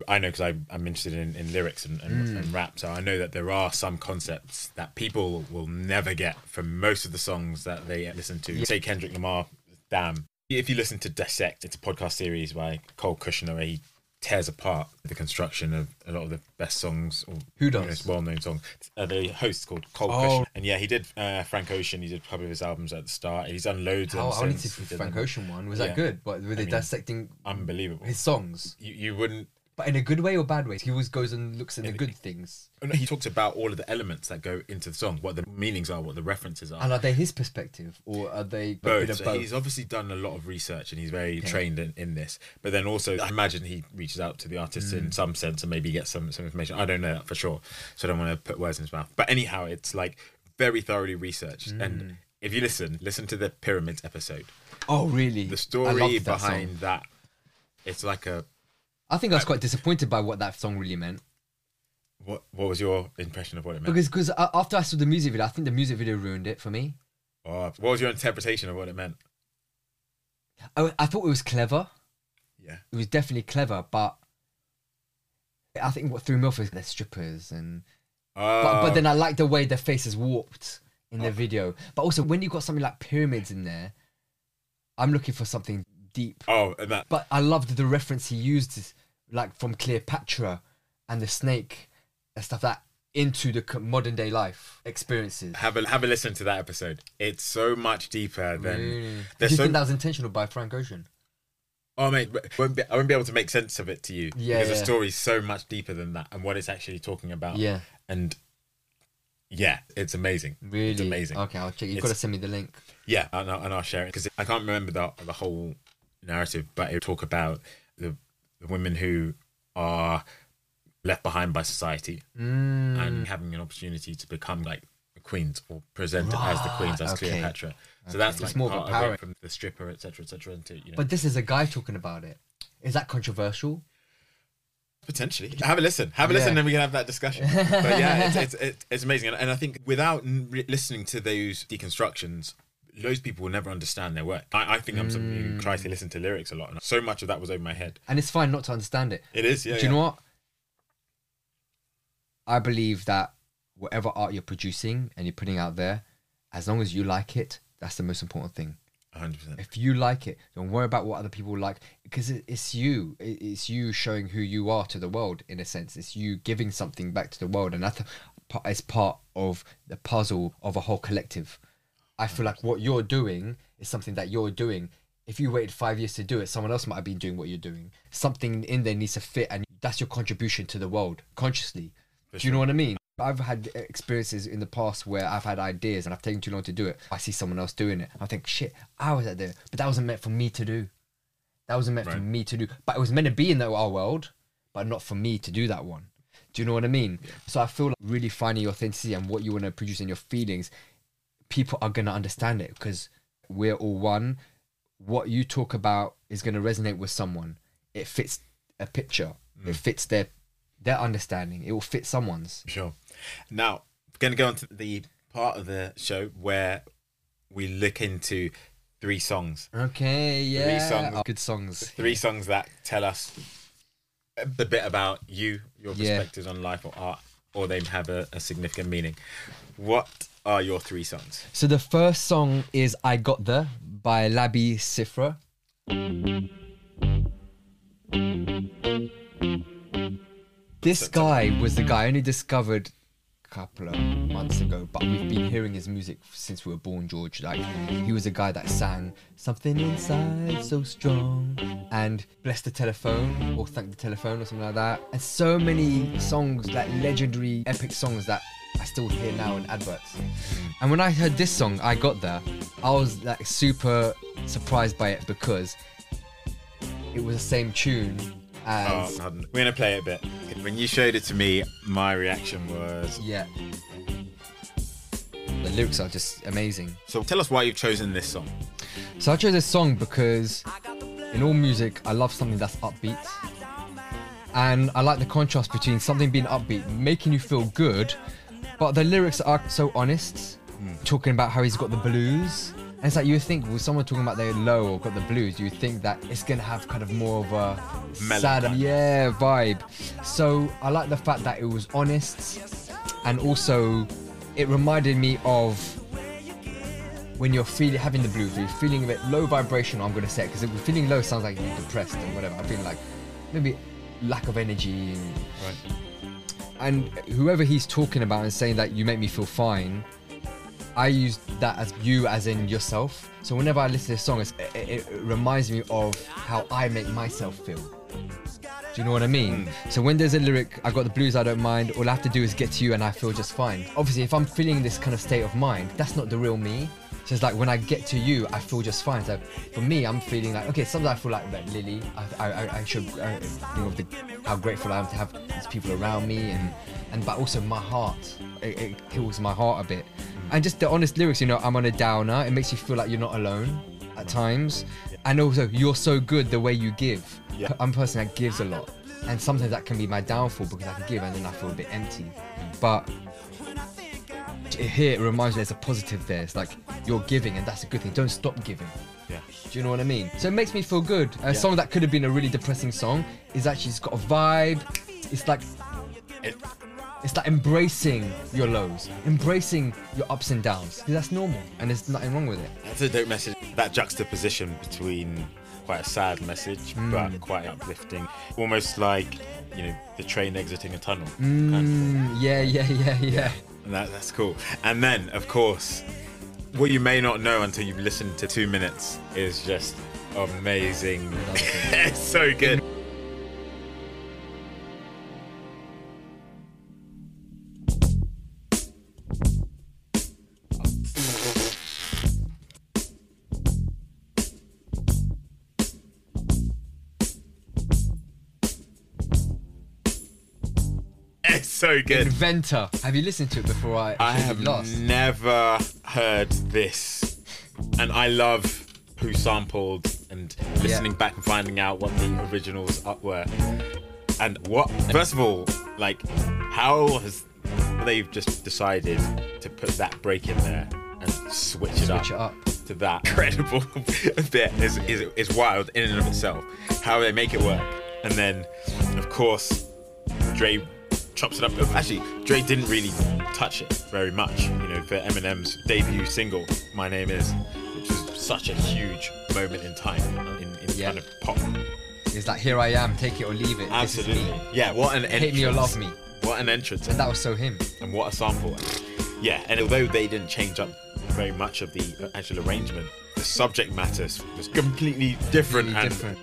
I know because I'm interested in, in lyrics and, and, Mm. and rap, so I know that there are some concepts that people will never get from most of the songs that they listen to. Yeah. Say Kendrick Lamar, "Damn." If you listen to Dissect, it's a podcast series by Cole Cuchna. Where he tears apart the construction of a lot of the best songs or Who does? most well-known songs. Uh, the host called Cole Oh. Cuchna, and yeah, he did uh, Frank Ocean. He did a couple of his albums at the start. He's done loads. How I need to since see he did Frank them. Ocean one. Was Yeah. that good? But were they mean, dissecting Unbelievable. his songs? You, you wouldn't. But in a good way or bad way? He always goes and looks at the good things. oh, He talks about all of the elements that go into the song, what the meanings are, what the references are. And are they his perspective or are they both. So both? he's obviously done a lot of research and he's very trained in, in this. But then also, I imagine he reaches out to the artists Mm. in some sense and maybe gets some, some information. I don't know that for sure. So I don't want to put words in his mouth. But anyhow, it's like very thoroughly researched. Mm. And if you listen, listen to the Pyramids episode. Oh, really? The story that behind song. that, it's like a. I think I was quite disappointed by what that song really meant What, what was your impression of what it meant? because because after I saw the music video, I think the music video ruined it for me. Or what was your interpretation of what it meant? I, I thought it was clever. Yeah. It was definitely clever, but I think what threw me off is they're strippers and but, but then oh. I like the way their faces warped in the oh. video. But also when you got something like pyramids in there, I'm looking for something deep. Oh, and that. But I loved the reference he used, like from Cleopatra and the snake and stuff that into the modern day life experiences. Have a have a listen to that episode. It's so much deeper than Really? Do you so think that was intentional by Frank Ocean? Oh mate, but won't be, I won't be able to make sense of it to you Yeah, because yeah. the story's so much deeper than that and what it's actually talking about. Yeah, and yeah, it's amazing. really. it's amazing. Okay, I'll check. You've It's- got to send me the link. Yeah, and I'll, and I'll share it because I can't remember the the whole narrative, but it talk about the, women who are left behind by society Mm. and having an opportunity to become like the queens or presented as the queens as okay. Cleopatra. So that's It's like more part of it from the stripper, etc., etc. into you know But this is a guy talking about it. Is that controversial? Potentially, have a listen. Have a listen, Yeah. and then we can have that discussion. but yeah, it's it's, it's, amazing, and, and I think without listening to those deconstructions, those people will never understand their work. I, I think I'm someone who Mm. tries to listen to lyrics a lot, and so much of that was over my head. And it's fine not to understand it. It is, yeah. Do you know what? I believe that whatever art you're producing and you're putting out there, as long as you like it, that's the most important thing. Hundred percent. If you like it, don't worry about what other people like because it, it's you. It, it's you showing who you are to the world. In a sense, it's you giving something back to the world, and that's pa- is part of the puzzle of a whole collective. I feel like what you're doing is something that you're doing. If you waited five years to do it, someone else might have been doing what you're doing. Something in there needs to fit, and that's your contribution to the world consciously. do you know what I mean? I've had experiences in the past where I've had ideas and I've taken too long to do it. I see someone else doing it. I think, shit, I was out there, but that wasn't meant for me to do. That wasn't meant for me to do. But it was meant to be in the, our world, but not for me to do that one. Do you know what I mean? So I feel like really finding your authenticity and what you want to produce in your feelings, people are gonna understand it because we're all one. what you talk about is going to resonate with someone. It fits a picture. It mm. fits their their understanding. It will fit someone's. Sure. Now, we're going to go on to the part of the show where we look into three songs. Okay, yeah. Three songs. Good songs. Three songs that tell us a bit about you, your Yeah. perspectives on life or art, or they have a, a significant meaning. What are your three songs? So the first song is "I Got The" by Labi Siffre. This guy was the guy I only discovered a couple of months ago, but we've been hearing his music since we were born, George. Like he was a guy that sang "Something Inside So Strong" and "Bless the Telephone" or "Thank the Telephone" or something like that, and so many songs, like legendary, epic songs that I still hear now in adverts. And when I heard this song, I got there, I was like super surprised by it because it was the same tune Oh, as hold on. we're going to play it a bit. When you showed it to me, my reaction was. yeah. The lyrics are just amazing. So tell us why you've chosen this song. So I chose this song because in all music, I love something that's upbeat. And I like the contrast between something being upbeat, making you feel good, but the lyrics are so honest, hmm. talking about how he's got the blues. And it's like you think with someone talking about they're low or got the blues, you think that it's gonna have kind of more of a sad, vibe. yeah, vibe. So I like the fact that it was honest, and also it reminded me of when you're feeling having the blues, you're feeling a bit low vibration. I'm gonna say because feeling low sounds like you're depressed and whatever. I feel like maybe lack of energy and, Right. And whoever he's talking about and saying that you make me feel fine. I use that as you, as in yourself. So whenever I listen to this song, it, it reminds me of how I make myself feel. Do you know what I mean? So when there's a lyric, I got the blues, I don't mind. All I have to do is get to you, and I feel just fine. Obviously, if I'm feeling this kind of state of mind, that's not the real me. So it's like when I get to you, I feel just fine. So for me, I'm feeling like okay. Sometimes I feel like, like Lily. I, I, I should uh, think of the, how grateful I am to have these people around me, and and but also my heart. It, it heals my heart a bit, and just the honest lyrics. You know, I'm on a downer. It makes you feel like you're not alone at times, and also you're so good the way you give. Yeah. I'm a person that gives a lot, and sometimes that can be my downfall because I can give and then I feel a bit empty. But here it reminds me there's a positive there. It's like you're giving, and that's a good thing. Don't stop giving. Yeah. Do you know what I mean? So it makes me feel good. A Yeah. song that could have been a really depressing song is actually it's got a vibe. It's like It, it's like embracing your lows, embracing your ups and downs. That's normal, and there's nothing wrong with it. that's a dope message. That juxtaposition between quite a sad message but quite uplifting, almost like you know the train exiting a tunnel. Kind of. Mm, yeah, yeah, yeah, yeah. That, that's cool. And then, of course, what you may not know until you've listened to two minutes is just amazing. (laughs) it's so good. Good. Inventor. Have you listened to it before? I I have lost. never heard this, and I love who sampled and listening back and finding out what the originals were. And what, first of all, like, how has they've just decided to put that break in there and switch it up it up. to that (laughs) incredible (laughs) bit is, is is wild in and of itself. How they make it work, and then, of course, Dre chops it up. Actually, Dre didn't really touch it very much. You know, for Eminem's debut single, "My Name Is," which was such a huge moment in time in, in Yeah. kind of pop. It's like here I am, take it or leave it. This is Absolutely, me. yeah. What an entrance! Hate me or love me. What an entrance! And that was so him. and what a sample. Yeah, and although they didn't change up very much of the actual arrangement, the subject matter was completely different. Really and different.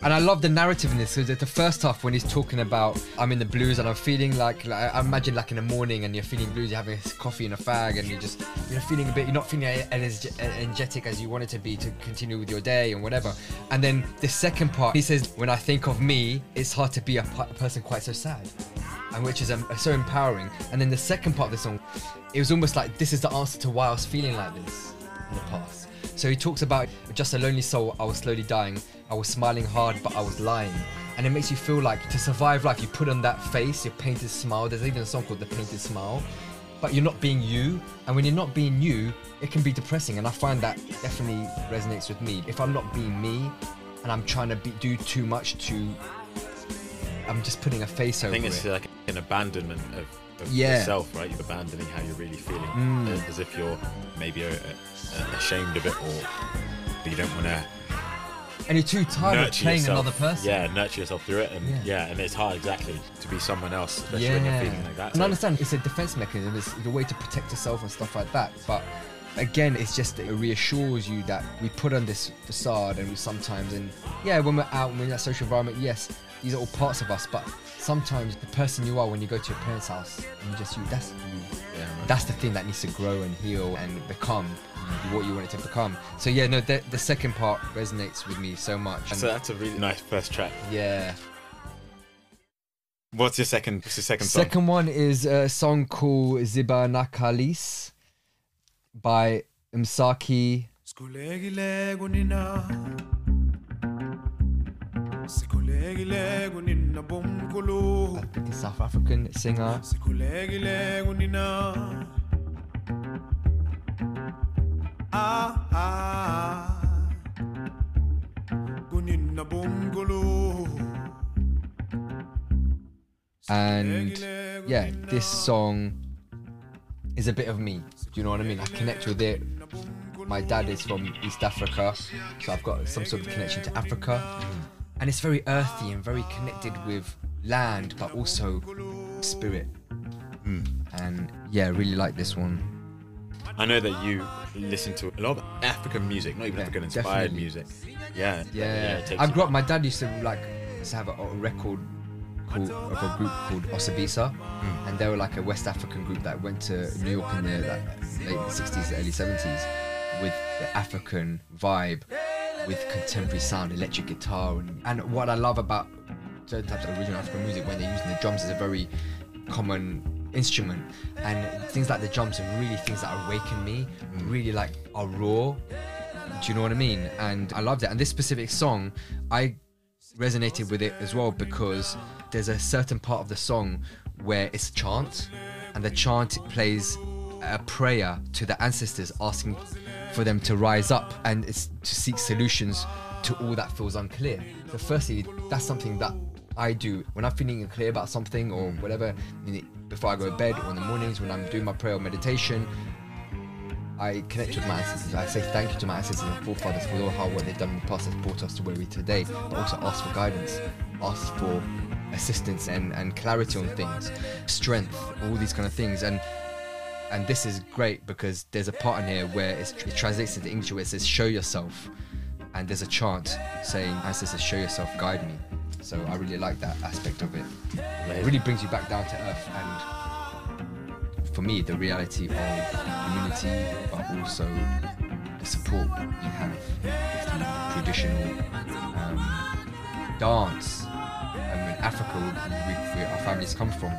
And I love the narrative in this because the first half when he's talking about I'm in the blues and I'm feeling like, like I imagine like in the morning and you're feeling blues, you're having a coffee and a fag and you're just you're feeling a bit, you're not feeling as energetic as you want it to be to continue with your day and whatever. And then the second part, he says, when I think of me, it's hard to be a person quite so sad, and which is um, so empowering. And then the second part of the song, it was almost like this is the answer to why I was feeling like this in the past. So he talks about just a lonely soul. I was slowly dying. I was smiling hard, but I was lying. And it makes you feel like to survive life, you put on that face, your painted smile. There's even a song called The Painted Smile. But you're not being you. And when you're not being you, it can be depressing. And I find that definitely resonates with me. If I'm not being me and I'm trying to be, do too much to. I'm just putting a face over it. I think it's it. like an abandonment of, of Yeah. yourself, right? You're abandoning how you're really feeling, Mm. as if you're maybe uh, ashamed of it, or you don't want to and you're too tired of playing yourself. another person. Yeah, nurture yourself through it, and Yeah. yeah. and it's hard exactly to be someone else, especially when you're feeling like that. And So- I understand it's a defense mechanism, it's the way to protect yourself and stuff like that. But again, it's just it reassures you that we put on this facade and we sometimes, and yeah, when we're out, and we're in that social environment, yes, these are all parts of us. But sometimes the person you are when you go to your parents' house and you just you, that's you. yeah. That's the thing that needs to grow and heal and become what you want it to become. So yeah, no, the, the second part resonates with me so much. And so that's a really nice first track. yeah. What's your second? What's your second song? Second one is a song called Zibonakalise by Msaki. Sikhulekile kunina Sikhulekile kunina bomkhulu I think it's South African singer. Ah ah And yeah, this song is a bit of me. Do you know what I mean? I connect with it. My dad is from East Africa, so I've got some sort of connection to Africa. And it's very earthy and very connected with land, but also spirit. And yeah, I really like this one. I know that you listen to a lot of African music, not even Yeah, African inspired definitely. music. Yeah, Yeah, takes I grew up. My dad used to like used to have a, a record called of a group called Osibisa, Hmm. and they were like a West African group that went to New York in the like, late '60s, early '70s, with the African vibe, with contemporary sound, electric guitar, and, and what I love about certain types of original African music when they're using the drums is a very common instrument and things like the drums are really things that awaken me mm. really like are raw do you know what I mean? And I loved it. And this specific song, I resonated with it as well because there's a certain part of the song where it's a chant, and the chant plays a prayer to the ancestors, asking for them to rise up and it's to seek solutions to all that feels unclear. So, firstly, that's something that I do when I'm feeling unclear about something or mm. whatever. Before I go to bed or in the mornings when I'm doing my prayer or meditation, I connect with my ancestors. I say thank you to my ancestors and forefathers for all hard work they've done in the past that's brought us to where we are today, but also ask for guidance, ask for assistance and, and clarity on things, strength, all these kind of things. And and this is great because there's a part in here where it translates into English where it says show yourself, and there's a chant saying ancestors show yourself, guide me. So I really like that aspect of it. It really brings you back down to earth and for me the reality of community but also the support you have through traditional um, dance. And in Africa we, where our families come from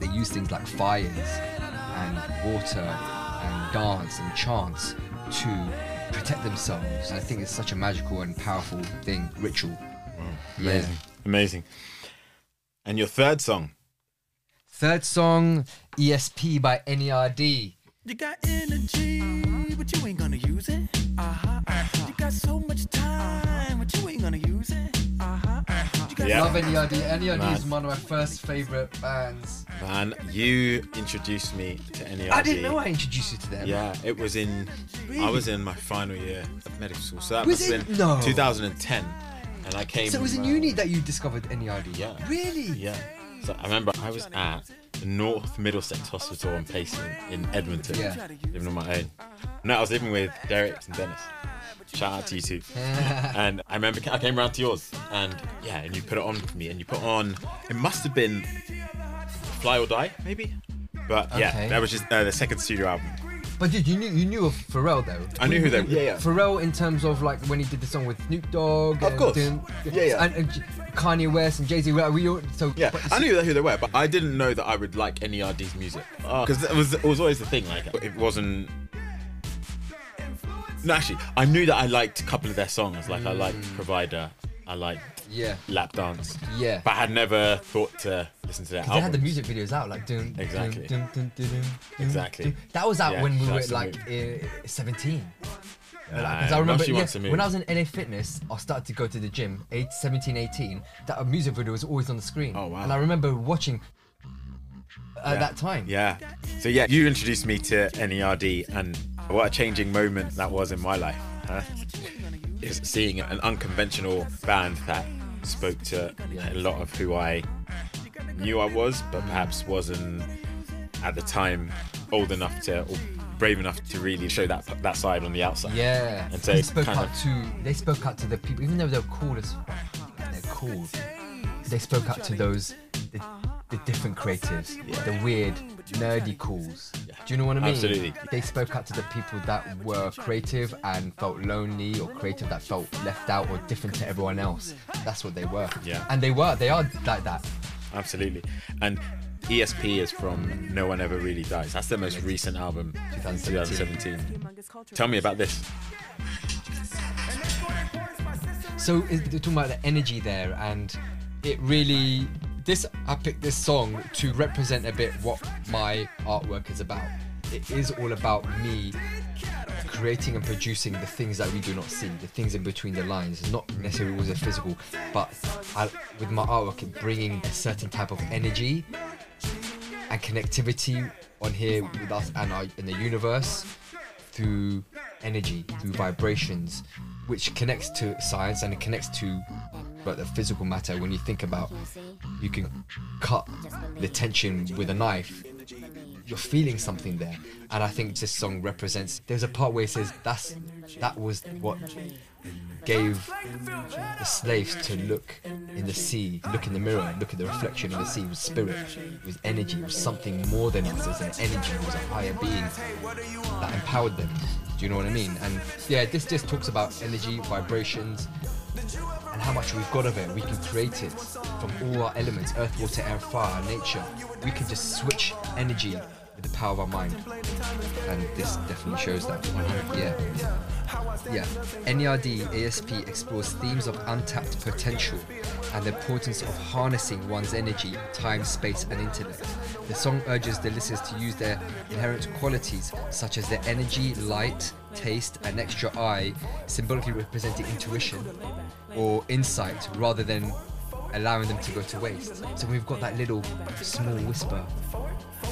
they use things like fires and water and dance and chants to protect themselves. And I think it's such a magical and powerful thing ritual Amazing, amazing. And your third song, third song ESP by NERD You got energy, but you ain't gonna use it. Uh-huh. uh-huh. You got so much time, but you ain't gonna use it. Uh-huh. uh-huh. Yeah. Love NERD. NERD Man. is one of my first favorite bands. man, you introduced me to NERD. I didn't know I introduced you to them. Yeah, it was in. I was in my final year of medical school, so that Was must have it? been No. 2010, and I came. So it was in uh, uni that you discovered NERD. Yeah. Really? Yeah. So I remember I was at the North Middlesex Hospital on Payson in Edmonton, Yeah. living on my own. No, I was living with Derek and Dennis. Shout out to you two. (laughs) and I remember I came around to yours, and yeah, and you put it on for me, and you put on. It must have been Fly or Die, maybe. But yeah, Okay. that was just uh, the second studio album. But dude, you knew you knew of Pharrell though. I knew who they were. Yeah, yeah. Pharrell in terms of like when he did the song with Snoop Dogg. Of and course. doing- Yeah, yeah. And, and Kanye West and Jay Z. We all so Yeah, but- I knew who they were, but I didn't know that I would like NERD's music oh. because it was it was always the thing. Like it wasn't No, actually, I knew that I liked a couple of their songs. Like I liked mm. Provider, I liked Yeah. Lap Dance, Yeah. but I had never thought to listen to their They had the music videos out, like dun, Exactly. Exactly. That was out Yeah, when we were like uh, 17. Nah, Because now I remember yeah, wants to move. when I was in LA Fitness, I started to go to the gym, age 17, 18. That music video was always on the screen. Oh, wow. And I remember watching at that time. Yeah. So yeah, you introduced me to NERD, and what a changing moment that was in my life. Huh? Is seeing an unconventional band that spoke to a lot of who I knew I was, but perhaps wasn't at the time old enough to or brave enough to really show that that side on the outside. Yeah. And so they spoke kind out of- to they spoke out to the people, even though they're cool as fuck, they're cool. They spoke out to those the, the different creatives, the weird, nerdy cools. Do you know what I mean? Absolutely. They spoke out to the people that were creative and felt lonely, or creative that felt left out or different to everyone else. That's what they were. Yeah. And they were. They are like that. Absolutely. And ESP is from No One Ever Really Dies. That's their most recent album, 2017. 2017. Tell me about this. So they're talking about the energy there, and it really. This I picked this song to represent a bit what my artwork is about. It is all about me creating and producing the things that we do not see, the things in between the lines, not necessarily always a physical, but I, with my artwork, bringing a certain type of energy and connectivity on here with us and our, in the universe through energy, through vibrations, which connects to science and it connects to but the physical matter. When you think about, you can cut the tension with a knife. You're feeling something there, and I think this song represents. There's a part where it says that's that was what gave the slaves to look in the sea, look in the mirror, look at the reflection of the sea. with spirit, with energy, with something more than us. It was an energy, was a higher being that empowered them. Do you know what I mean? And yeah, this just talks about energy, vibrations, and how much we've got of it. We can create it from all our elements earth, water, air, fire, nature. We can just switch energy with the power of our mind. And this definitely shows that. Yeah. Yeah. NERD ESP explores themes of untapped potential and the importance of harnessing one's energy, time, space, and intellect. The song urges the listeners to use their inherent qualities, such as their energy, light, taste, and extra eye, symbolically representing intuition or insight, rather than allowing them to go to waste. So we've got that little small whisper,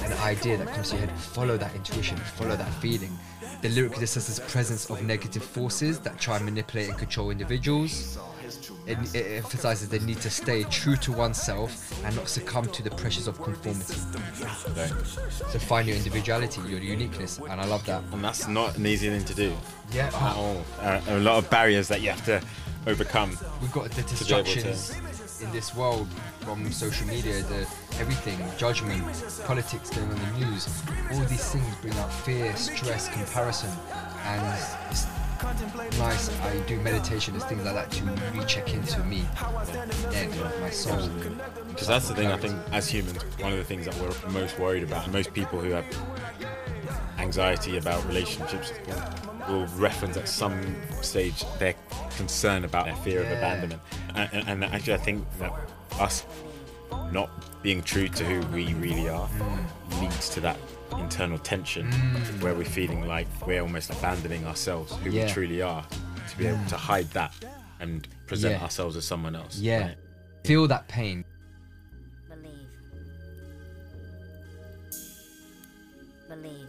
an idea that comes to your head, follow that intuition, follow that feeling. The lyric discusses the presence of negative forces that try and manipulate and control individuals. It, it emphasizes the need to stay true to oneself and not succumb to the pressures of conformity. So find your individuality, your uniqueness, and I love that. And that's not an easy thing to do Yeah, at all. Uh, a lot of barriers that you have to overcome. We've got the be able to- distractions in this world from social media, the everything, judgment, politics going on in the news. All these things bring up fear, stress, comparison, and nice. I do meditation and things like that to recheck into me, then my soul. Because that's the thing, I think, as humans, one of the things that we're most worried about, and most people who have anxiety about relationships will reference at some stage their concern about their fear of abandonment. And, and, and actually, I think that us not being true to who we really are Mm. leads to that internal tension where we're feeling like we're almost abandoning ourselves, who Yeah. Mm. we truly are, to be able to hide that and present Yeah. ourselves as someone else. Yeah, right? feel that pain. Believe. Believe.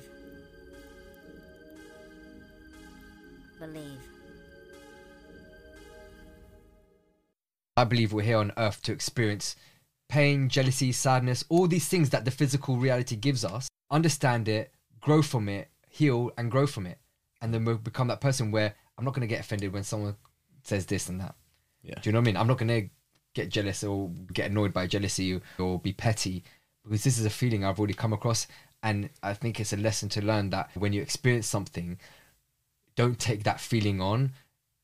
Believe. I believe we're here on earth to experience pain, jealousy, sadness, all these things that the physical reality gives us, understand it, grow from it, heal, and grow from it. And then we'll become that person where I'm not going to get offended when someone says this and that. Yeah. Do you know what I mean? I'm not going to get jealous or get annoyed by jealousy or be petty because this is a feeling I've already come across. And I think it's a lesson to learn that when you experience something, don't take that feeling on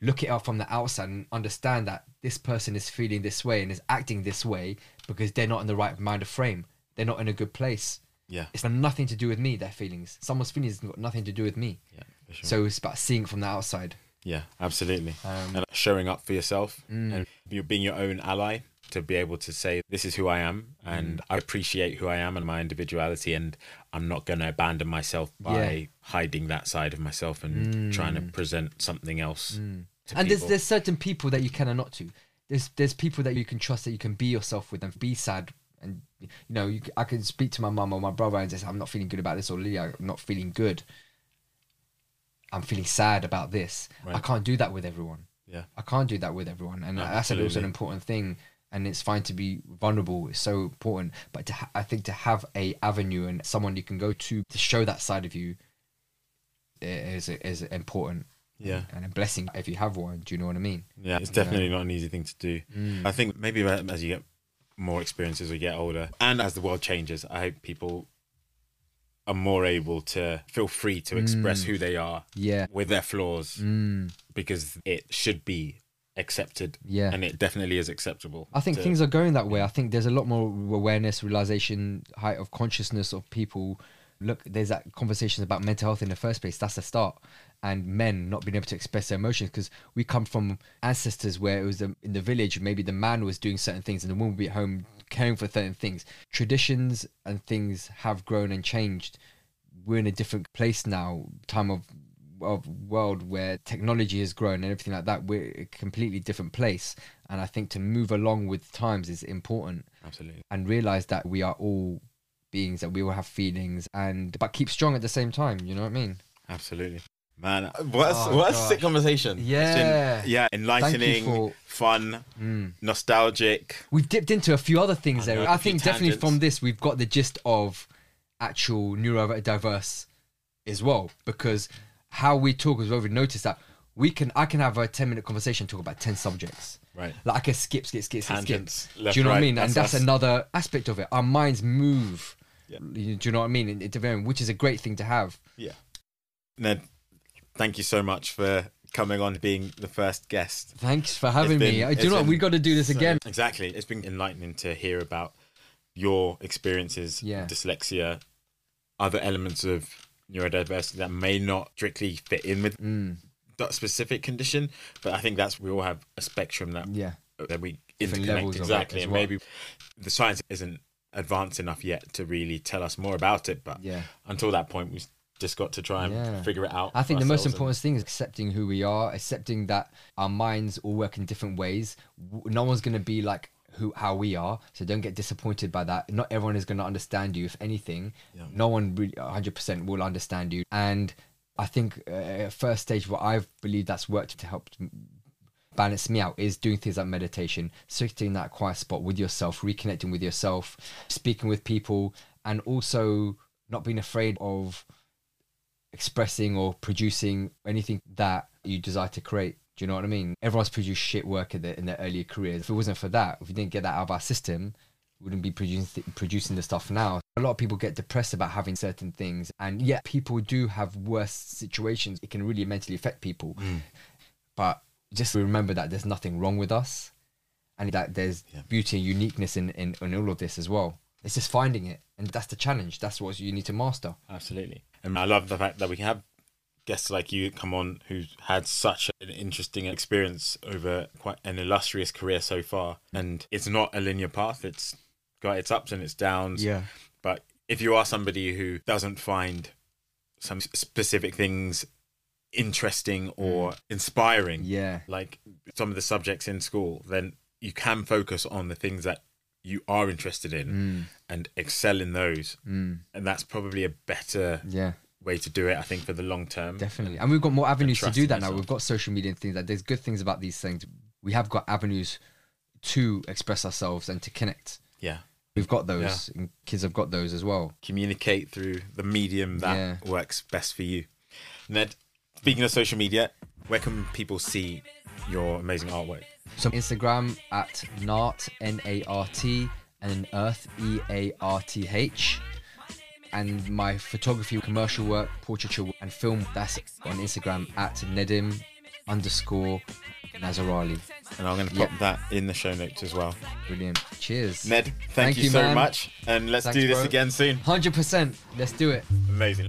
look it up from the outside and understand that this person is feeling this way and is acting this way because they're not in the right mind of frame they're not in a good place Yeah. it's got nothing to do with me their feelings someone's feelings got nothing to do with me Yeah. sure. So it's about seeing from the outside. Yeah, absolutely. Um, and showing up for yourself Mm. and you being your own ally to be able to say, This is who I am, and Mm. I appreciate who I am and my individuality, and I'm not going to abandon myself by Yeah. hiding that side of myself and trying to present something else. To Mm. and there's people. there's certain people that you can and not to. There's there's people that you can trust that you can be yourself with and be sad and you know you, I can speak to my mum or my brother and say I'm not feeling good about this or Lily I'm not feeling good. I'm feeling sad about this. I can't do that with everyone. Yeah. I can't do that with everyone, and that's also an important thing. And it's fine to be vulnerable; it's so important. But to ha- I think to have a avenue and someone you can go to to show that side of you is is important Yeah. and a blessing if you have one. Do you know what I mean? Yeah, it's definitely not an easy thing to do. Mm. I think maybe as you get more experiences, we get older, and as the world changes, I hope people are more able to feel free to express who they are Yeah. with their flaws Mm. because it should be accepted. Yeah. and it definitely is acceptable. I think to- things are going that way. I think there's a lot more awareness, realization, height of consciousness of people. Look, there's that conversations about mental health in the first place. That's the start. And men not being able to express their emotions because we come from ancestors where it was um, in the village, maybe the man was doing certain things and the woman would be at home caring for certain things. Traditions and things have grown and changed. We're in a different place now, time of of world where technology has grown and everything like that. We're a completely different place. And I think to move along with times is important absolutely. and realize that we are all beings that we all have feelings and but keep strong at the same time you know what i mean Absolutely. Man, what a, Oh, what a sick conversation. It's been- Yeah. yeah, enlightening, for- fun, Mm. nostalgic. we've dipped into a few other things I there know, i a few think definitely tangents. from this we've got the gist of actual neurodiverse as well because how we talk as well we've noticed that we can i can have a 10 minute conversation talk about 10 subjects Right. like i can skip skip skip skip skip do you know what i right, mean and that's us. another aspect of it our minds move Yeah. Do you know what i mean it's a which is a great thing to have Yeah. Ned, thank you so much for coming on being the first guest. thanks for having It's me been- Uh, do know what been we got to do this again Exactly. It's been enlightening to hear about your experiences Yeah. dyslexia, other elements of neurodiversity that may not strictly fit in with Mm, that specific condition, but I think that's we all have a spectrum that yeah that we Different interconnect levels of it exactly, and well. maybe the science isn't advanced enough yet to really tell us more about it. But Yeah. until that point, we've just got to try and Yeah. figure it out. I think the most important thing is accepting who we are, accepting that our minds all work in different ways. No one's going to be like who how we are, so don't get disappointed by that. Not everyone is going to understand you. If anything, Yeah. no one really 100% will understand you. And I think uh, at first stage, what I've believed that's worked to help balance me out is doing things like meditation, sitting in that quiet spot with yourself, reconnecting with yourself, speaking with people, and also not being afraid of expressing or producing anything that you desire to create. Do you know what I mean? Everyone's produced shit work in their, in their earlier careers. If it wasn't for that, if we didn't get that out of our system, we wouldn't be producing producing the stuff now. A lot of people get depressed about having certain things, and yet people do have worse situations. It can really mentally affect people. Mm. But just remember that there's nothing wrong with us, and that there's Yeah. beauty and uniqueness in, in, in all of this as well. It's just finding it, and that's the challenge. That's what you need to master. Absolutely. And I love the fact that we can have guests like you come on who's had such an interesting experience over quite an illustrious career so far. And it's not a linear path, it's got its ups and its downs. Yeah. But if you are somebody who doesn't find some specific things interesting or inspiring, Yeah. like some of the subjects in school, then you can focus on the things that you are interested in Mm. and excel in those. Mm. And that's probably a better Yeah. Way to do it, I think, for the long term. Definitely. And we've got more avenues to do that now. We've got social media and things like there's good things about these things. We have got avenues to express ourselves and to connect. Yeah. We've got those. And kids have got those as well. Communicate through the medium that Yeah. works best for you. Ned, speaking of social media, where can people see your amazing artwork? So Instagram at Nart N A R T and Earth E A R T H. And my photography, commercial work, portraiture and film that's on Instagram at Nedim underscore Nazerali. And I'm going to Yep. pop that in the show notes as well. Brilliant. Cheers. Ned, thank, Thank you, you, so man. much. And let's Thanks, do this bro. again soon. 100%. Let's do it. Amazing.